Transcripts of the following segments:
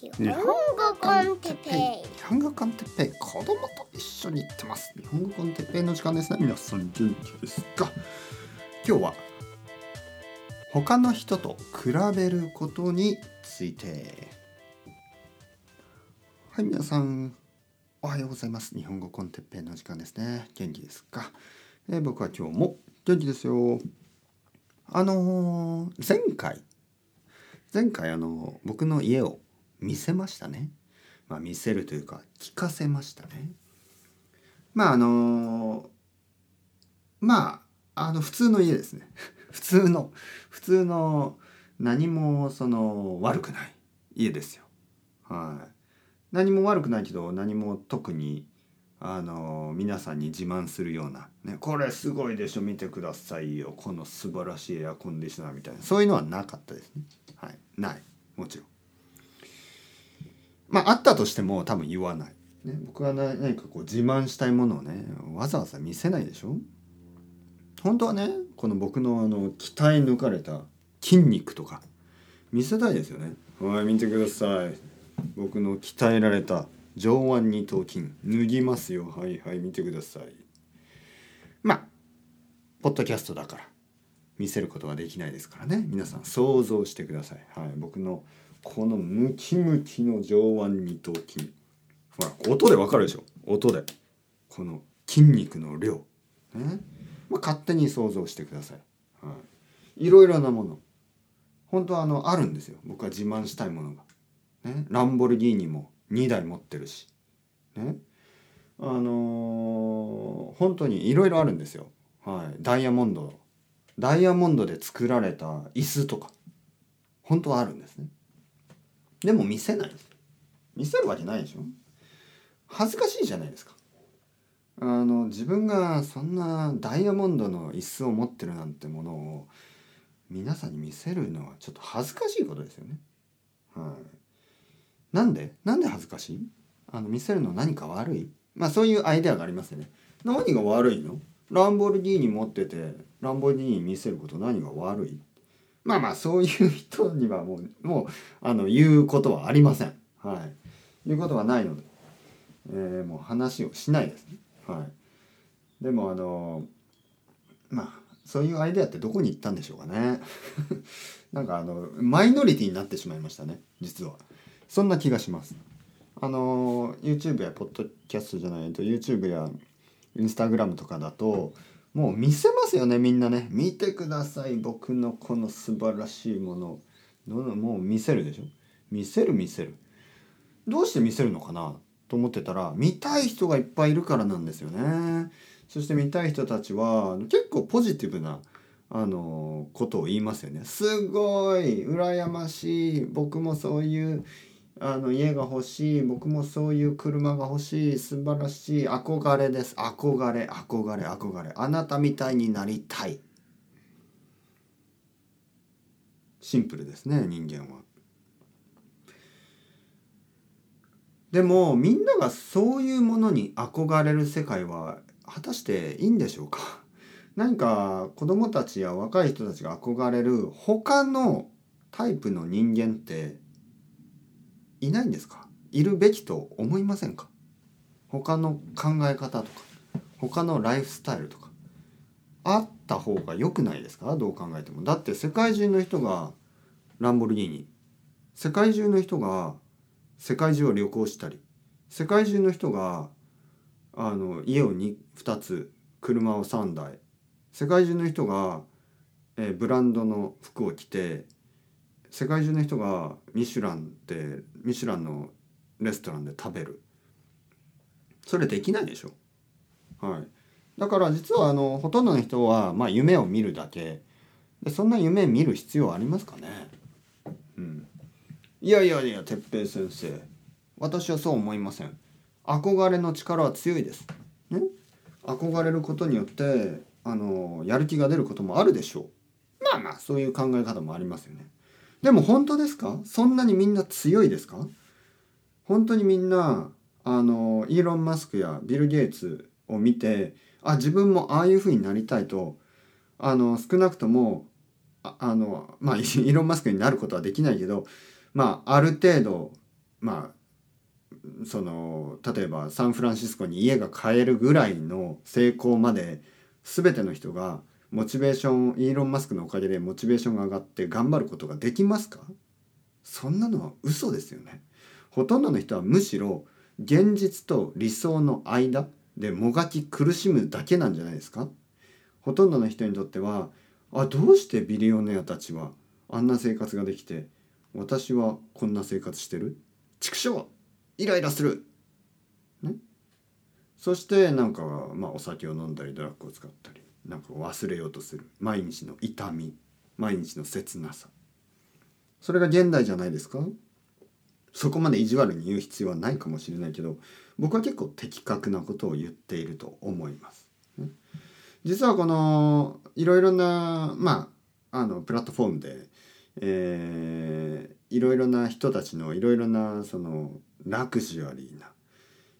日本語コンテッペイ。日本語コンテッペイ。子供と一緒に行ってます。日本語コンテッペイの時間ですね。皆さん元気ですか？今日は他の人と比べることについて。はい皆さんおはようございます。日本語コンテッペイの時間ですね。元気ですか、えー僕は今日も元気ですよ。あのー前回。前回あの僕の家を見せましたね。まあ見せるというか聞かせましたね。まああのまああの普通の家ですね。普通の普通の何もその悪くない家ですよ。はい。何も悪くないけど何も特にあの皆さんに自慢するような、ね、これすごいでしょ見てくださいよこの素晴らしいエアコンディショナーみたいなそういうのはなかったですね。はい、ないもちろん。まああったとしても多分言わない。ね、僕は何かこう自慢したいものをねわざわざ見せないでしょ？本当はねこの僕のあの鍛え抜かれた筋肉とか見せたいですよね。はい見てください。僕の鍛えられた上腕二頭筋脱ぎますよはいはい見てください。まあポッドキャストだから見せることはできないですからね皆さん想像してください、はい、僕のこのムキムキの上腕二頭筋。ほら音でわかるでしょ？音で。この筋肉の量、ね。まあ、勝手に想像してください、はい、いろいろなもの。本当はあのあるんですよ。僕は自慢したいものが、ね、ランボルギーニも2台持ってるし。ね。あのー本当にいろいろあるんですよ、はい、ダイヤモンド。ダイヤモンドで作られた椅子とか。本当はあるんですね。でも見せない。見せるわけないでしょ？恥ずかしいじゃないですか。あの自分がそんなダイヤモンドの椅子を持ってるなんてものを皆さんに見せるのはちょっと恥ずかしいことですよね。はい。なんで？なんで恥ずかしい？あの見せるの何か悪い？まあそういうアイデアがありますよね。何が悪いの？ランボルギーニ持っててランボルギーニ見せること何が悪い？まあまあそういう人にはもうもうあの言うことはありません。はい。言うことはないので、えーもう話をしないですね。はい。でもあのまあそういうアイデアってどこに行ったんでしょうかね。なんかあのマイノリティになってしまいましたね。実は。そんな気がします。あの YouTube やポッドキャストじゃないと YouTube やインスタグラムとかだともう見せますよねみんなね。見てください僕のこの素晴らしいものどのもう見せるでしょ？見せる見せる。どうして見せるのかな？と思ってたら見たい人がいっぱいいるからなんですよね。そして見たい人たちは結構ポジティブなあのことを言いますよね。すごい羨ましい。僕もそういうあの家が欲しい僕もそういう車が欲しい素晴らしい憧れです。憧れ憧れ憧れ。あなたみたいになりたい。シンプルですね人間は。でもみんながそういうものに憧れる世界は果たしていいんでしょうか？何か子供たちや若い人たちが憧れる他のタイプの人間っていないんですか？いるべきと思いませんか？他の考え方とか他のライフスタイルとか。あった方が良くないですか？どう考えても。だって世界中の人がランボルギーニ。世界中の人が世界中を旅行したり。世界中の人があの家を 2, 2つ車を3台。世界中の人が、えーブランドの服を着て世界中の人がミシュランでミシュランのレストランで食べる。それできないでしょ。はい。だから実はあのほとんどの人は、まあ、夢を見るだけ。でそんな夢見る必要ありますかね。うん。いやいやいや哲平先生。私はそう思いません。憧れの力は強いです。ね。憧れることによってあのやる気が出ることもあるでしょう。まあまあそういう考え方もありますよね。でも本当ですか？そんなにみんな強いですか？本当にみんなあのイーロン・マスクやビル・ゲイツを見てあ自分もああいうふうになりたいとあの少なくともああのまあイーロン・マスクになることはできないけどまあある程度まあその例えばサンフランシスコに家が買えるぐらいの成功まで全ての人がモチベーションイーロン・マスクのおかげでモチベーションが上がって頑張ることができますか？そんなのは嘘ですよね。ほとんどの人はむしろ現実と理想の間でもがき苦しむだけなんじゃないですか？ほとんどの人にとってはあどうしてビリオネアたちはあんな生活ができて私はこんな生活してる？畜生イライラする、ね、そしてなんか、まあ、お酒を飲んだりドラッグを使ったり。なんか忘れようとする毎日の痛み毎日の切なさそれが現代じゃないですか？そこまで意地悪に言う必要はないかもしれないけど僕は結構的確なことを言っていると思います。実はこのいろいろなまああのプラットフォームで、えー、いろいろな人たちのいろいろなそのラグジュアリーな、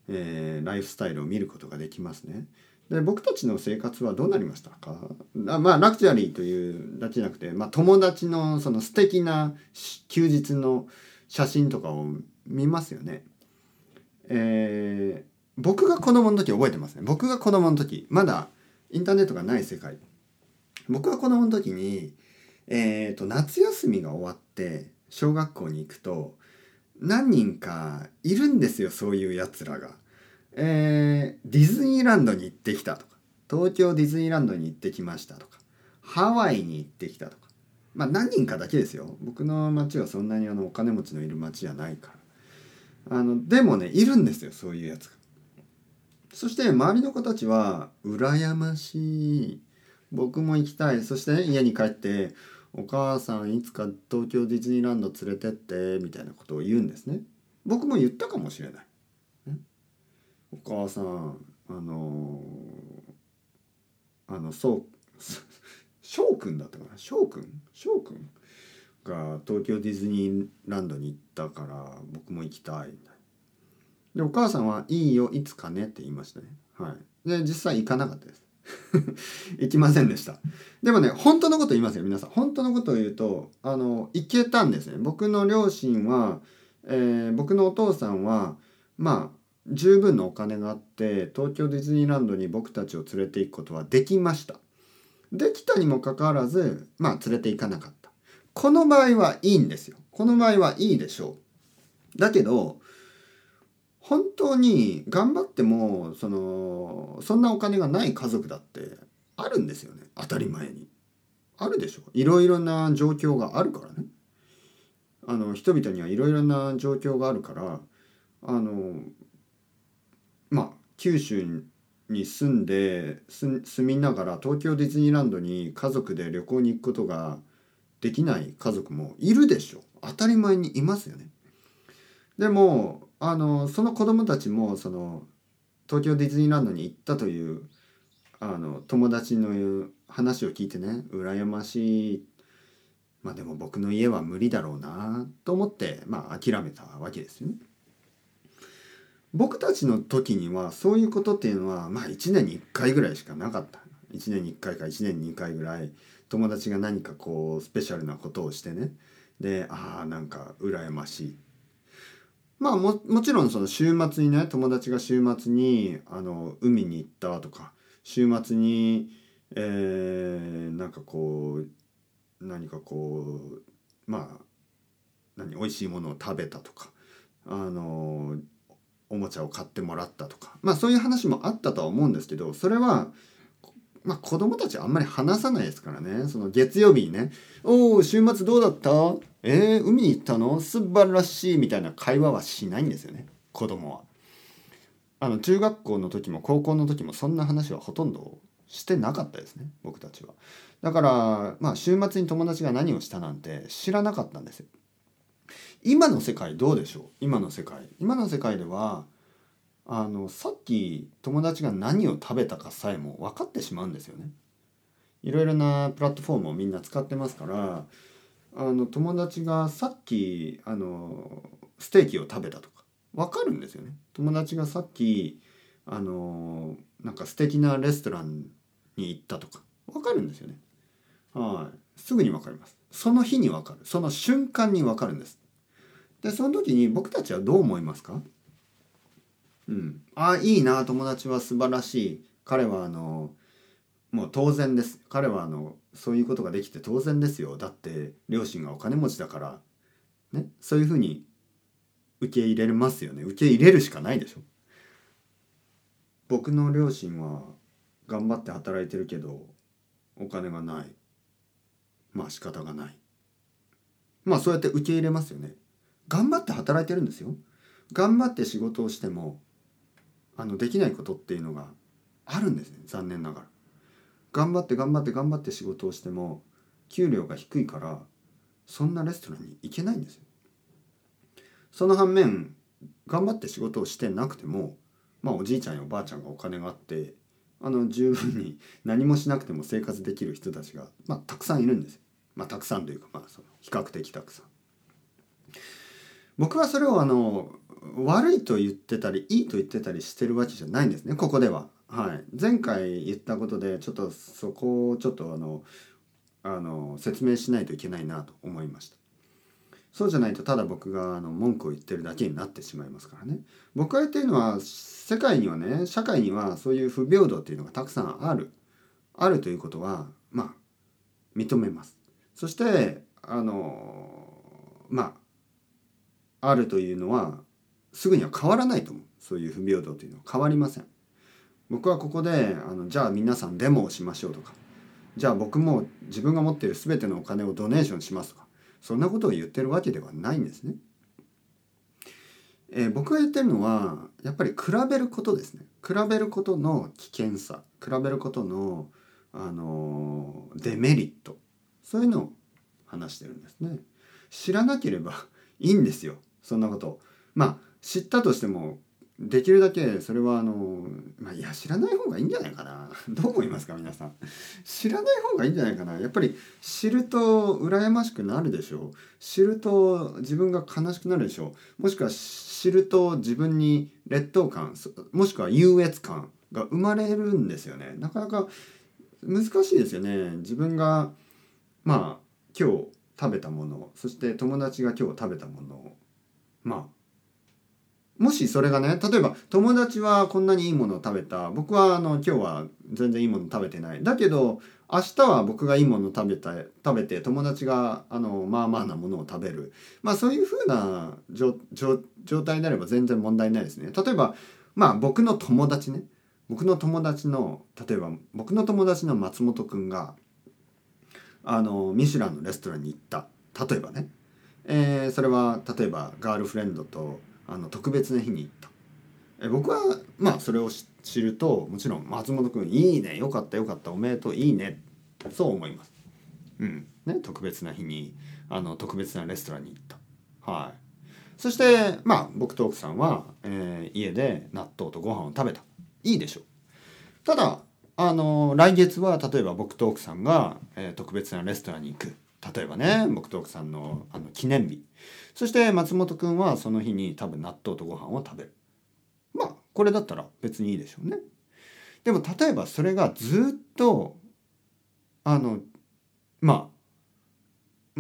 えー、ライフスタイルを見ることができますね。で僕たちの生活はどうなりましたか？まあラグジュアリーというだけじゃなくて、まあ、友達のその素敵な休日の写真とかを見ますよね。えー、僕が子供の時覚えてますね。僕が子供の時まだインターネットがない世界。僕が子供の時に、えーと、夏休みが終わって小学校に行くと何人かいるんですよそういうやつらが。えー、ディズニーランドに行ってきたとか東京ディズニーランドに行ってきましたとかハワイに行ってきたとかまあ何人かだけですよ。僕の町はそんなにあのお金持ちのいる町じゃないから。あのでもねいるんですよそういうやつが。そして周りの子たちは羨ましい。僕も行きたい。そして、ね、家に帰ってお母さんいつか東京ディズニーランド連れてってみたいなことを言うんですね。僕も言ったかもしれない。お母さんあのー、あのそう翔くんだったかな。翔くん？翔くん？が東京ディズニーランドに行ったから僕も行きたい。でお母さんは「いいよいつかね」って言いましたね。はい。で実際行かなかったです。行きませんでした。でもね本当のこと言いますよ皆さん。本当のことを言うとあの行けたんですね。僕の両親は、えー、僕のお父さんはまあ十分のお金があって東京ディズニーランドに僕たちを連れて行くことはできました。できたにもかかわらずまあ連れて行かなかった。この場合はいいんですよ。この場合はいいでしょう。だけど本当に頑張ってもそのそんなお金がない家族だってあるんですよね。当たり前に。あるでしょ。いろいろな状況があるからね。あの人々にはいろいろな状況があるからあのまあ九州に住んで住みながら東京ディズニーランドに家族で旅行に行くことができない家族もいるでしょ当たり前にいますよね。でもあのその子供たちもその東京ディズニーランドに行ったというあの友達の話を聞いてね羨ましいまあでも僕の家は無理だろうなと思ってまあ諦めたわけですよね。僕たちの時にはそういうことっていうのはまあ1年に1回ぐらいしかなかった。1年に1回か1年に2回ぐらい。友達が何かこうスペシャルなことをしてね。でああなんか羨ましい。まあももちろんその週末にね友達が週末にあの海に行ったとか週末に、えー、なんかこう何かこうまあ何美味しいものを食べたとかあのおもちゃを買ってもらったとかまあそういう話もあったとは思うんですけどそれはまあ子供たちあんまり話さないですからねその月曜日にね「おお週末どうだった？えー、海に行ったの？素晴らしい」みたいな会話はしないんですよね子供は。あの中学校の時も高校の時もそんな話はほとんどしてなかったですね僕たちは。だからまあ週末に友達が何をしたなんて知らなかったんですよ。今の世界どうでしょう？今の世界今の世界ではあのさっき友達が何を食べたかさえも分かってしまうんですよね。いろいろなプラットフォームをみんな使ってますからあの友達がさっきあのステーキを食べたとか分かるんですよね。友達がさっきあのなんか素敵なレストランに行ったとか分かるんですよね。はいすぐに分かります。その日に分かるその瞬間に分かるんです。でその時に僕たちはどう思いますか？うん、ああいいな友達は素晴らしい。彼はあのもう当然です。彼はあのそういうことができて当然ですよ。だって両親がお金持ちだから、ね、そういうふうに受け入れますよね。受け入れるしかないでしょ。僕の両親は頑張って働いてるけどお金がない。まあ仕方がない。まあそうやって受け入れますよね。頑張って働いてるんですよ頑張って仕事をしてもあのできないことっていうのがあるんですね残念ながら頑張って頑張って頑張って仕事をしても給料が低いからそんなレストランに行けないんですよその反面頑張って仕事をしてなくてもまあおじいちゃんやおばあちゃんがお金があってあの十分に何もしなくても生活できる人たちが、まあ、たくさんいるんですよ。まあ、たくさんというか、まあ、その比較的たくさん。僕はそれをあの悪いと言ってたりいいと言ってたりしてるわけじゃないんですねここでは。はい、前回言ったことでちょっとそこをちょっとあのあの説明しないといけないなと思いました。そうじゃないとただ僕があの文句を言ってるだけになってしまいますからね。僕が言ってるのは世界にはね社会にはそういう不平等っていうのがたくさんある。あるということはまあ認めます。そしてあのまああるというのはすぐには変わらないと思う。そういう不平等というのは変わりません。僕はここであのじゃあ皆さんデモをしましょうとかじゃあ僕も自分が持っている全てのお金をドネーションしますとかそんなことを言ってるわけではないんですね。えー僕が言ってるのはやっぱり比べることですね。比べることの危険さ比べることの、あのーデメリット。そういうのを話してるんですね。知らなければいいんですよ。そんなこと。まあ知ったとしてもできるだけそれはあのまあいや知らない方がいいんじゃないかな。どう思いますか皆さん。知らない方がいいんじゃないかな。やっぱり知ると羨ましくなるでしょう。知ると自分が悲しくなるでしょう。もしくは知ると自分に劣等感もしくは優越感が生まれるんですよね。なかなか難しいですよね。自分がまあ今日食べたものそして友達が今日食べたものをまあもしそれがね例えば友達はこんなにいいものを食べた。僕はあの今日は全然いいもの食べてない。だけど明日は僕がいいものを食べた食べて友達があのまあまあなものを食べる。まあそういうふうな状態であれば全然問題ないですね。例えばまあ僕の友達ね。僕の友達の例えば僕の友達の松本くんがあのミシュランのレストランに行った。例えばね、えーそれは例えばガールフレンドとあの特別な日に行った。え僕はまあそれを知るともちろん松本くんいいねよかったよかったおめでとういいねそう思います。うん。ね、特別な日にあの特別なレストランに行った。はい。そしてまあ僕と奥さんは、えー家で納豆とご飯を食べた。いいでしょう。ただあの来月は例えば僕と奥さんが、えー特別なレストランに行く。例えばね僕と奥さんのあの記念日。そして松本くんはその日に多分納豆とご飯を食べる。まあこれだったら別にいいでしょうね。でも例えばそれがずっとあのま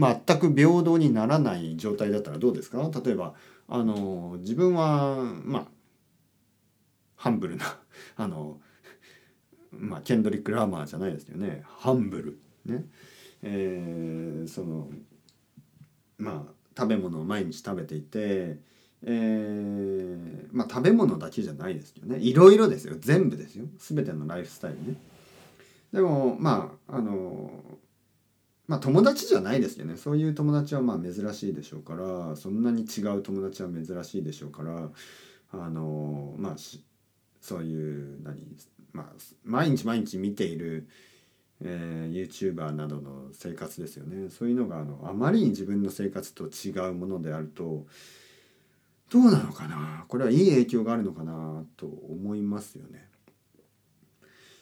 あ全く平等にならない状態だったらどうですか？例えばあの自分はまあハンブルなあのまあケンドリック・ラーマーじゃないですけどね。ハンブル。ね。えーそのまあ食べ物を毎日食べていてえーまあ食べ物だけじゃないですけどね。いろいろですよ。全部ですよ。全てのライフスタイルね。でもまああのまあ友達じゃないですけどね。そういう友達はまあ珍しいでしょうからそんなに違う友達は珍しいでしょうからあのまあそういう何まあ毎日毎日見ている、えー、YouTuber などの生活ですよねそういうのがあのあまりに自分の生活と違うものであるとどうなのかな？これはいい影響があるのかなと思いますよね。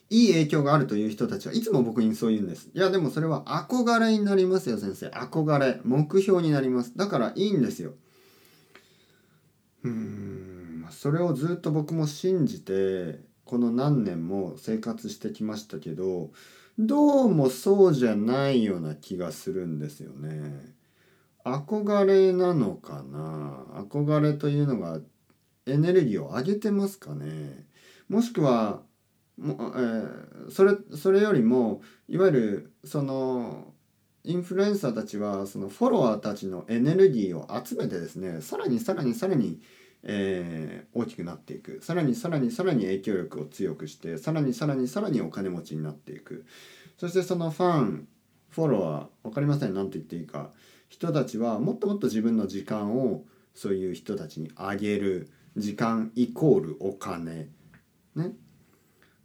いい影響があるという人たちはいつも僕にそう言うんです。いやでもそれは憧れになりますよ先生。憧れ。目標になります。だからいいんですよ。うーん。それをずっと僕も信じてこの何年も生活してきましたけどどうもそうじゃないような気がするんですよね。憧れなのかな？憧れというのがエネルギーを上げてますかね？もしくはも、えー、それそれよりもいわゆるそのインフルエンサーたちはそのフォロワーたちのエネルギーを集めてですねさらにさらにさらに、えー、大きくなっていく。さらにさらにさらに影響力を強くしてさらにさらにさらにお金持ちになっていく。そしてそのファンフォロワー分かりません。何と言っていいか。人たちはもっともっと自分の時間をそういう人たちにあげる。時間イコールお金。ね。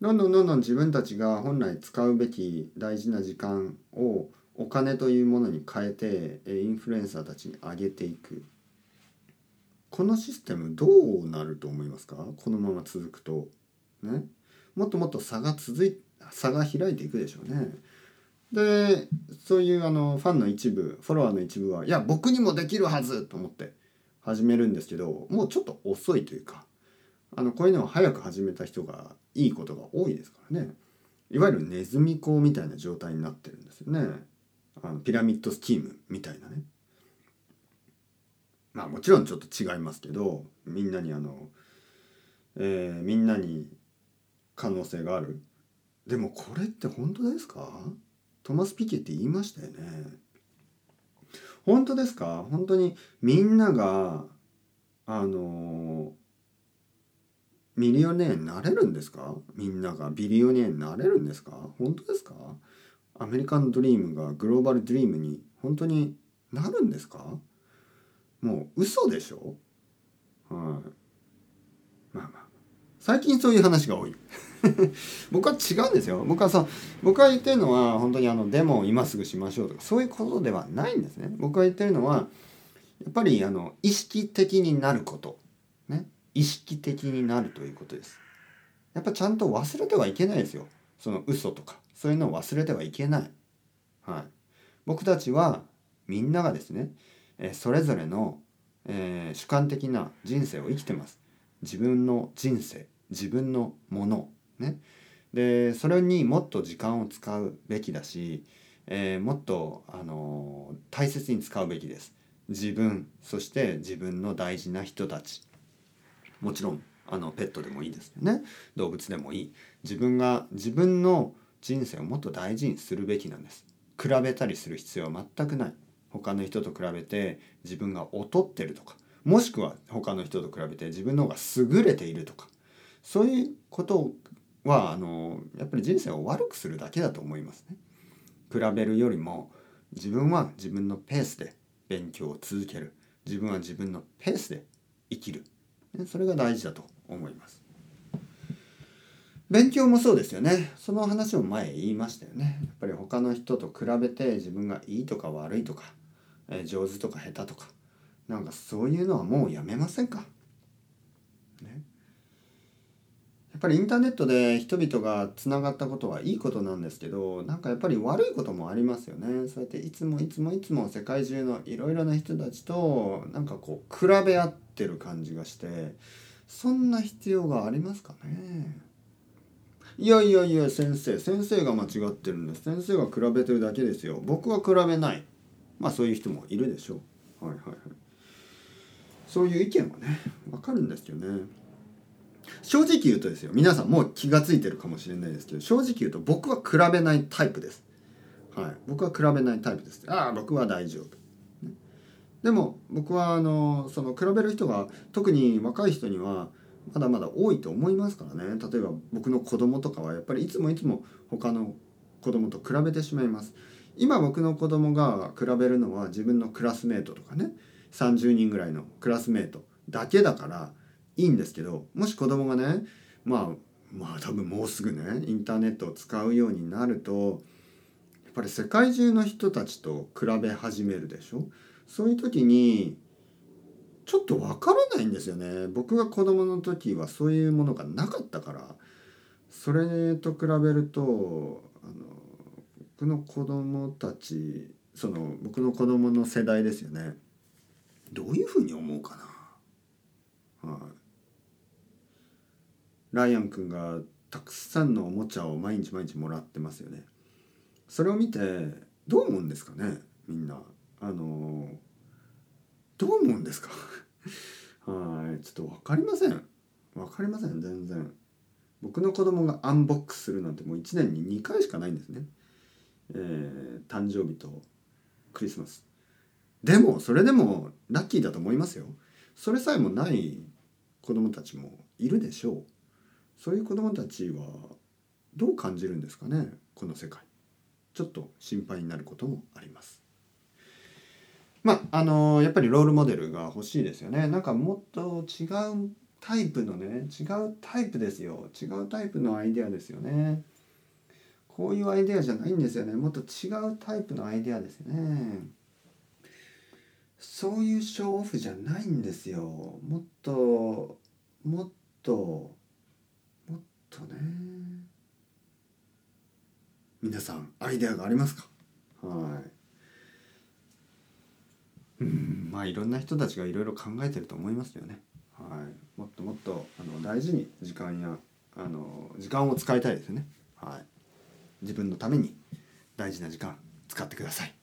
どんどんどんどん自分たちが本来使うべき大事な時間をお金というものに変えてインフルエンサーたちに上げていく。このシステムどうなると思いますか？このまま続くと。ね。もっともっと差が続い差が開いていくでしょうね。でそういうあのファンの一部フォロワーの一部はいや僕にもできるはずと思って始めるんですけどもうちょっと遅いというかあのこういうのを早く始めた人がいいことが多いですからね。いわゆるネズミ講みたいな状態になってるんですよね。あのピラミッドスキームみたいなね。まあもちろんちょっと違いますけどみんなにあの、えー、みんなに可能性がある。でもこれって本当ですか？トマス・ピケって言いましたよね。本当ですか？本当にみんながあのミリオネアになれるんですか？みんながビリオネアになれるんですか？本当ですか？アメリカンドリームがグローバルドリームに本当になるんですか？もう嘘でしょ？はい、まあまあ。最近そういう話が多い。僕は違うんですよ。僕はさ僕が言ってるのは本当にあのデモを今すぐしましょうとかそういうことではないんですね。僕が言ってるのはやっぱりあの意識的になること。ね。意識的になるということです。やっぱちゃんと忘れてはいけないですよ。その嘘とか。そういうのを忘れてはいけない。はい。僕たちはみんながですね、えそれぞれの、えー、主観的な人生を生きてます。自分の人生自分のものね。でそれにもっと時間を使うべきだし、えー、もっと、あのー、大切に使うべきです。自分そして自分の大事な人たち。もちろんあのペットでもいいですよね。動物でもいい。自分が自分の人生をもっと大事にするべきなんです。比べたりする必要は全くない。他の人と比べて自分が劣ってるとかもしくは他の人と比べて自分の方が優れているとかそういうことはあのやっぱり人生を悪くするだけだと思いますね。比べるよりも自分は自分のペースで勉強を続ける自分は自分のペースで生きるそれが大事だと思います。勉強もそうですよねその話も前言いましたよねやっぱり他の人と比べて自分がいいとか悪いとか、え上手とか下手とか。なんかそういうのはもうやめませんか？ね。やっぱりインターネットで人々がつながったことはいいことなんですけどなんかやっぱり悪いこともありますよね。そうやっていつもいつもいつも世界中のいろいろな人たちとなんかこう比べ合ってる感じがしてそんな必要がありますかね？いやいやいや先生先生が間違ってるんです。先生が比べてるだけですよ。僕は比べない。まあそういう人もいるでしょう。はいはいはい。そういう意見はねわかるんですよね。正直言うとですよ。皆さんもう気が付いてるかもしれないですけど正直言うと僕は比べないタイプです。はい。僕は比べないタイプです。ああ僕は大丈夫、でも僕はあのその比べる人が特に若い人にはまだまだ多いと思いますからね。例えば僕の子供とかはやっぱりいつもいつも他の子供と比べてしまいます。今僕の子供が比べるのは自分のクラスメートとかね30人ぐらいのクラスメートだけだからいいんですけどもし子供がねまあまあ多分もうすぐねインターネットを使うようになるとやっぱり世界中の人たちと比べ始めるでしょ？そういう時にちょっとわからないんですよね。僕が子供の時はそういうものがなかったから。それと比べるとあの僕の子供たちその僕の子供の世代ですよね。どういうふうに思うかな。はい。ライアンくんがたくさんのおもちゃを毎日毎日もらってますよね。それを見てどう思うんですかねみんな。あのどう思うんですか。はい。ちょっと分かりません。分かりません全然。僕の子供がアンボックスするなんてもう1年に2回しかないんですね。えー誕生日とクリスマス。でもそれでもラッキーだと思いますよ。それさえもない子供たちもいるでしょう。そういう子供たちはどう感じるんですかねこの世界。ちょっと心配になることもあります。まああのやっぱりロールモデルが欲しいですよね。なんかもっと違うタイプのね違うタイプですよ。違うタイプのアイデアですよね。こういうアイデアじゃないんですよね。もっと違うタイプのアイデアですよね。そういうショーオフじゃないんですよ。もっともっともっとね。皆さんアイデアがありますか？はい。うんまあいろんな人たちがいろいろ考えてると思いますよね。はい。もっともっとあの大事に時間やあの時間を使いたいですよね。はい。自分のために大事な時間使ってください。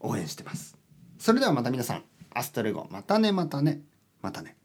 応援してます。それではまた皆さん。アストレゴ。またねまたね。またね。